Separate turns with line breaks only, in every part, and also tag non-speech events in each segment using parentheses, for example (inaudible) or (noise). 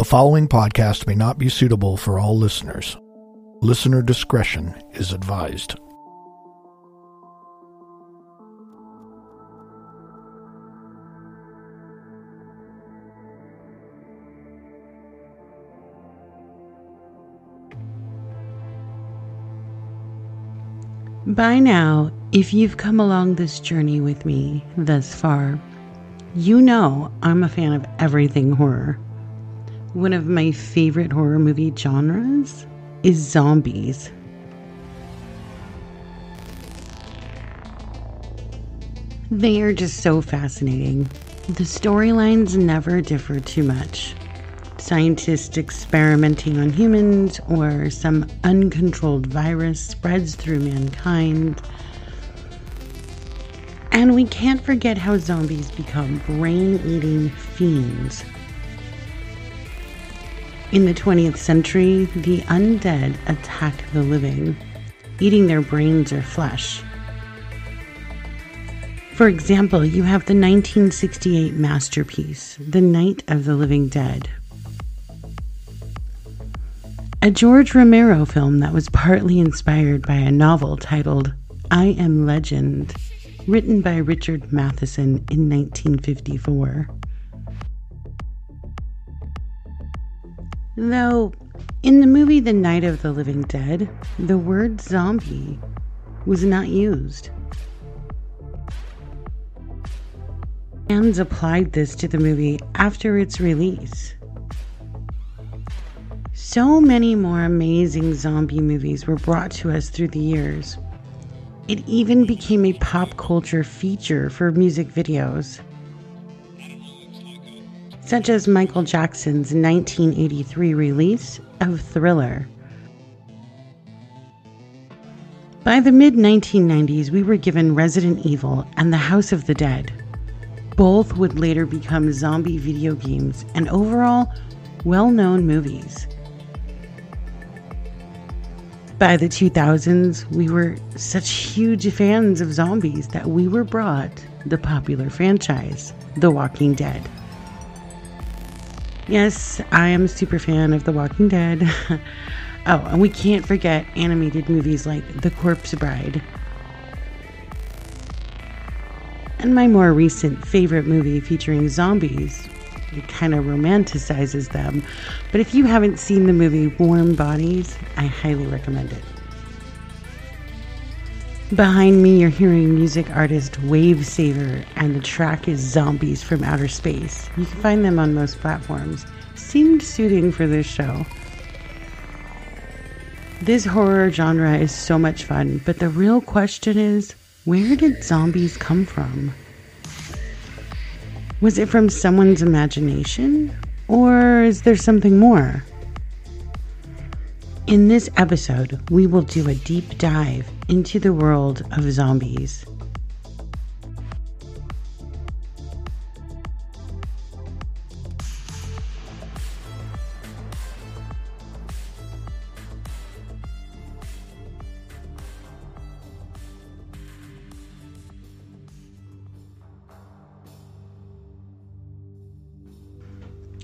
The following podcast may not be suitable for all listeners. Listener discretion is advised.
By now, if you've come along this journey with me thus far, you know I'm a fan of everything horror. One of my favorite horror movie genres is zombies. They are just so fascinating. The storylines never differ too much. Scientists experimenting on humans, or some uncontrolled virus spreads through mankind. And we can't forget how zombies become brain eating fiends. In the 20th century, the undead attack the living, eating their brains or flesh. For example, you have the 1968 masterpiece, The Night of the Living Dead, a George Romero film that was partly inspired by a novel titled I Am Legend, written by Richard Matheson in 1954. Though, in the movie The Night of the Living Dead, the word zombie was not used. Fans applied this to the movie after its release. So many more amazing zombie movies were brought to us through the years. It even became a pop culture feature for music videos. Such as Michael Jackson's 1983 release of Thriller. By the mid 1990s, we were given Resident Evil and The House of the Dead. Both would later become zombie video games and overall well known movies. By the 2000s, we were such huge fans of zombies that we were brought the popular franchise, The Walking Dead. Yes, I am a super fan of The Walking Dead. (laughs) oh, and we can't forget animated movies like The Corpse Bride. And my more recent favorite movie featuring zombies it kind of romanticizes them. But if you haven't seen the movie Warm Bodies, I highly recommend it. Behind me, you're hearing music artist Wavesaver, and the track is Zombies from Outer Space. You can find them on most platforms. Seemed suiting for this show. This horror genre is so much fun, but the real question is where did zombies come from? Was it from someone's imagination? Or is there something more? In this episode, we will do a deep dive into the world of zombies.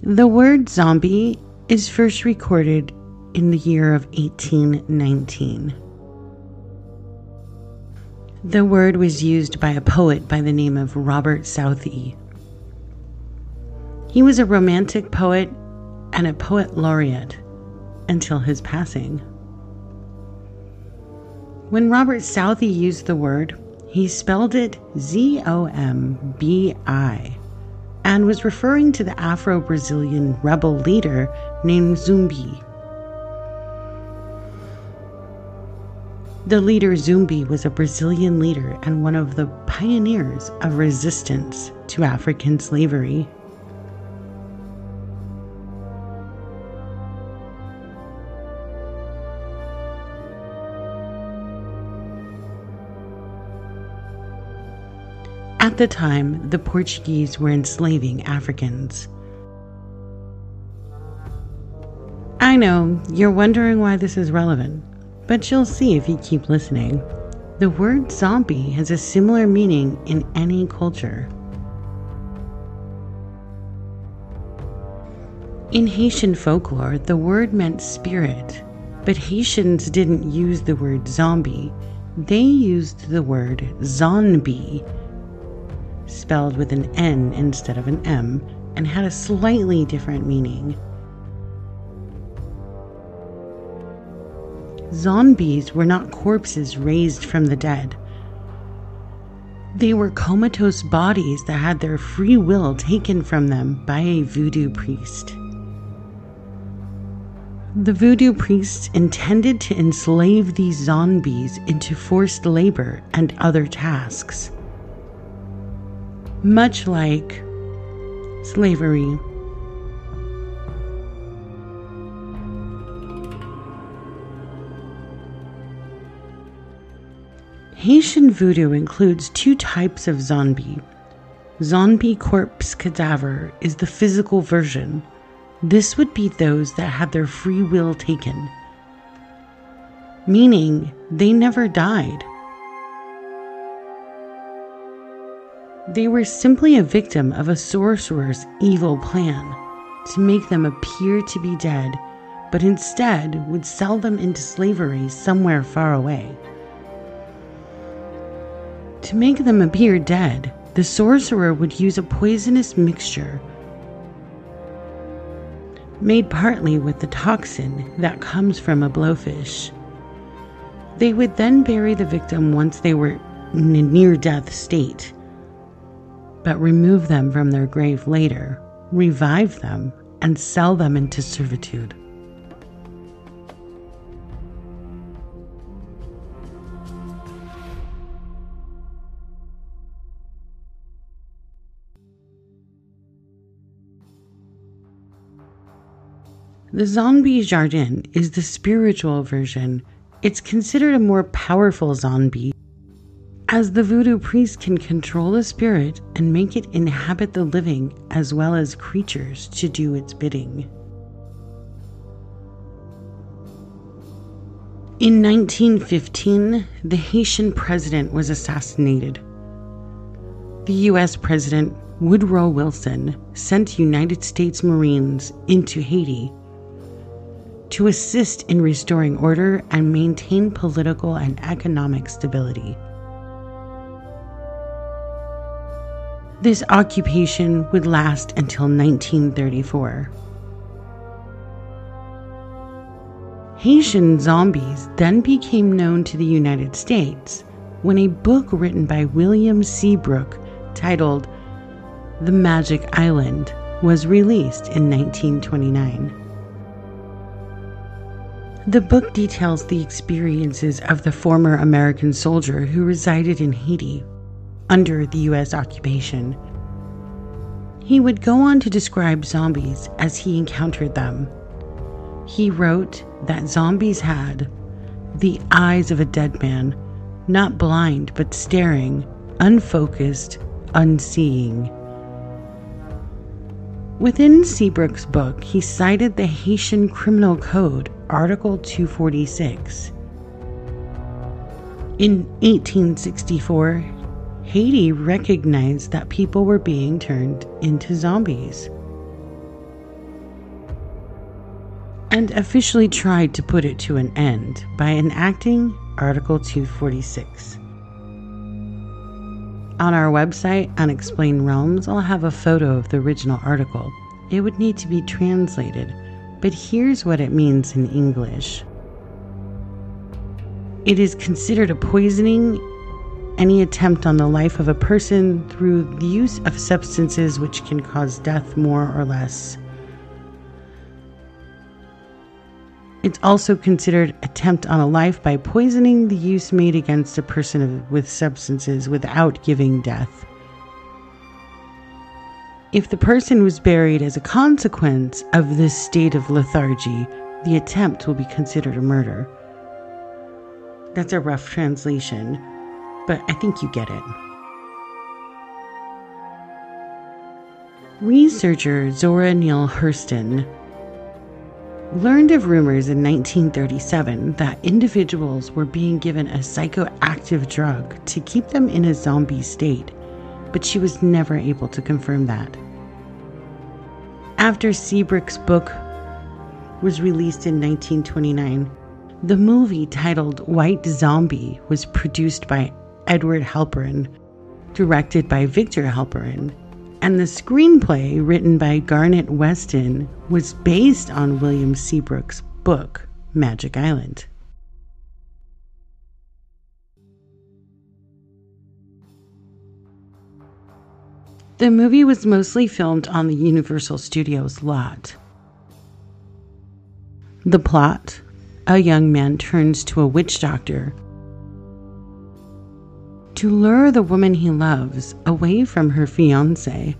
The word zombie is first recorded in the year of 1819. The word was used by a poet by the name of Robert Southey. He was a romantic poet and a poet laureate until his passing. When Robert Southey used the word, he spelled it Z O M B I and was referring to the Afro Brazilian rebel leader named Zumbi. The leader Zumbi was a Brazilian leader and one of the pioneers of resistance to African slavery. At the time, the Portuguese were enslaving Africans. I know, you're wondering why this is relevant, but you'll see if you keep listening. The word zombie has a similar meaning in any culture. In Haitian folklore, the word meant spirit, but Haitians didn't use the word zombie. They used the word zombie, spelled with an N instead of an M, and had a slightly different meaning. Zombies were not corpses raised from the dead. They were comatose bodies that had their free will taken from them by a voodoo priest. The voodoo priests intended to enslave these zombies into forced labor and other tasks. Much like slavery. Haitian voodoo includes two types of zombie. Zombie corpse cadaver is the physical version. This would be those that had their free will taken, meaning they never died. They were simply a victim of a sorcerer's evil plan to make them appear to be dead, but instead would sell them into slavery somewhere far away. To make them appear dead, the sorcerer would use a poisonous mixture made partly with the toxin that comes from a blowfish. They would then bury the victim once they were in a near death state, but remove them from their grave later, revive them, and sell them into servitude. The Zombie Jardin is the spiritual version. It's considered a more powerful zombie, as the voodoo priest can control the spirit and make it inhabit the living as well as creatures to do its bidding. In 1915, the Haitian president was assassinated. The US President Woodrow Wilson sent United States Marines into Haiti to assist in restoring order and maintain political and economic stability. This occupation would last until 1934. Haitian zombies then became known to the United States when a book written by William Seabrook titled The Magic Island was released in 1929. The book details the experiences of the former American soldier who resided in Haiti under the U.S. occupation. He would go on to describe zombies as he encountered them. He wrote that zombies had the eyes of a dead man, not blind but staring, unfocused, unseeing. Within Seabrook's book, he cited the Haitian Criminal Code Article 246. In 1864, Haiti recognized that people were being turned into zombies and officially tried to put it to an end by enacting Article 246. On our website, Unexplained Realms, I'll have a photo of the original article. It would need to be translated but here's what it means in English it is considered a poisoning any attempt on the life of a person through the use of substances which can cause death more or less. It's also considered attempt on a life by poisoning the use made against a person with substances without giving death. If the person was buried as a consequence of this state of lethargy, the attempt will be considered a murder. That's a rough translation, but I think you get it. Researcher Zora Neale Hurston learned of rumors in 1937 that individuals were being given a psychoactive drug to keep them in a zombie state, but she was never able to confirm that. After Seabrook's book was released in 1929, the movie titled White Zombie was produced by Edward Halperin, directed by Victor Halperin, and the screenplay written by Garnet Weston was based on William Seabrook's book, Magic Island. The movie was mostly filmed on the Universal Studios lot. The plot a young man turns to a witch doctor to lure the woman he loves away from her fiance,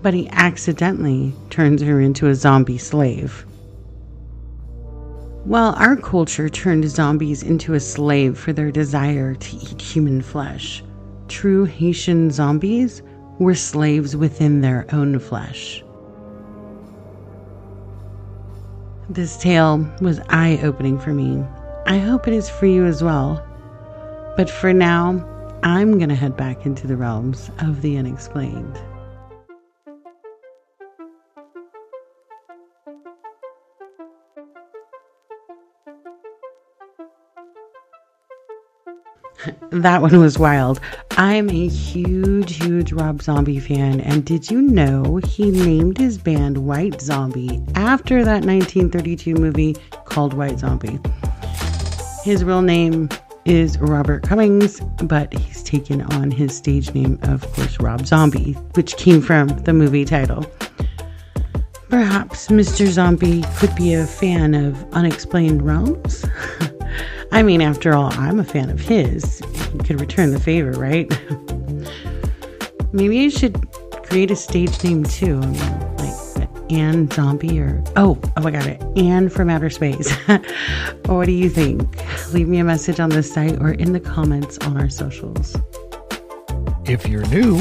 but he accidentally turns her into a zombie slave. While our culture turned zombies into a slave for their desire to eat human flesh, true Haitian zombies were slaves within their own flesh. This tale was eye opening for me. I hope it is for you as well. But for now, I'm going to head back into the realms of the unexplained. (laughs) that one was wild. I'm a huge, huge Rob Zombie fan, and did you know he named his band White Zombie after that 1932 movie called White Zombie? His real name is Robert Cummings, but he's taken on his stage name, of course, Rob Zombie, which came from the movie title. Perhaps Mr. Zombie could be a fan of unexplained realms? (laughs) I mean, after all, I'm a fan of his. He could return the favor, right? (laughs) Maybe I should create a stage name too. like Anne Zombie or oh, oh I got it. Anne from Outer Space. (laughs) what do you think? Leave me a message on the site or in the comments on our socials.
If you're new,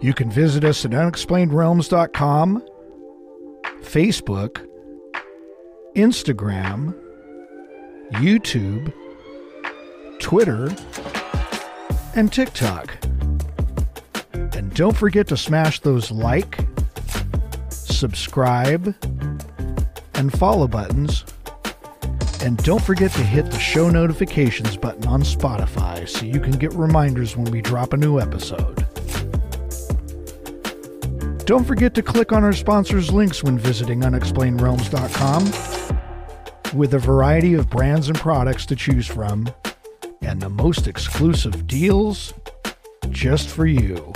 you can visit us at unexplainedrealms.com, Facebook, Instagram, YouTube, Twitter, and TikTok. And don't forget to smash those like, subscribe, and follow buttons. And don't forget to hit the show notifications button on Spotify so you can get reminders when we drop a new episode. Don't forget to click on our sponsors' links when visiting unexplainedrealms.com with a variety of brands and products to choose from, and the most exclusive deals just for you.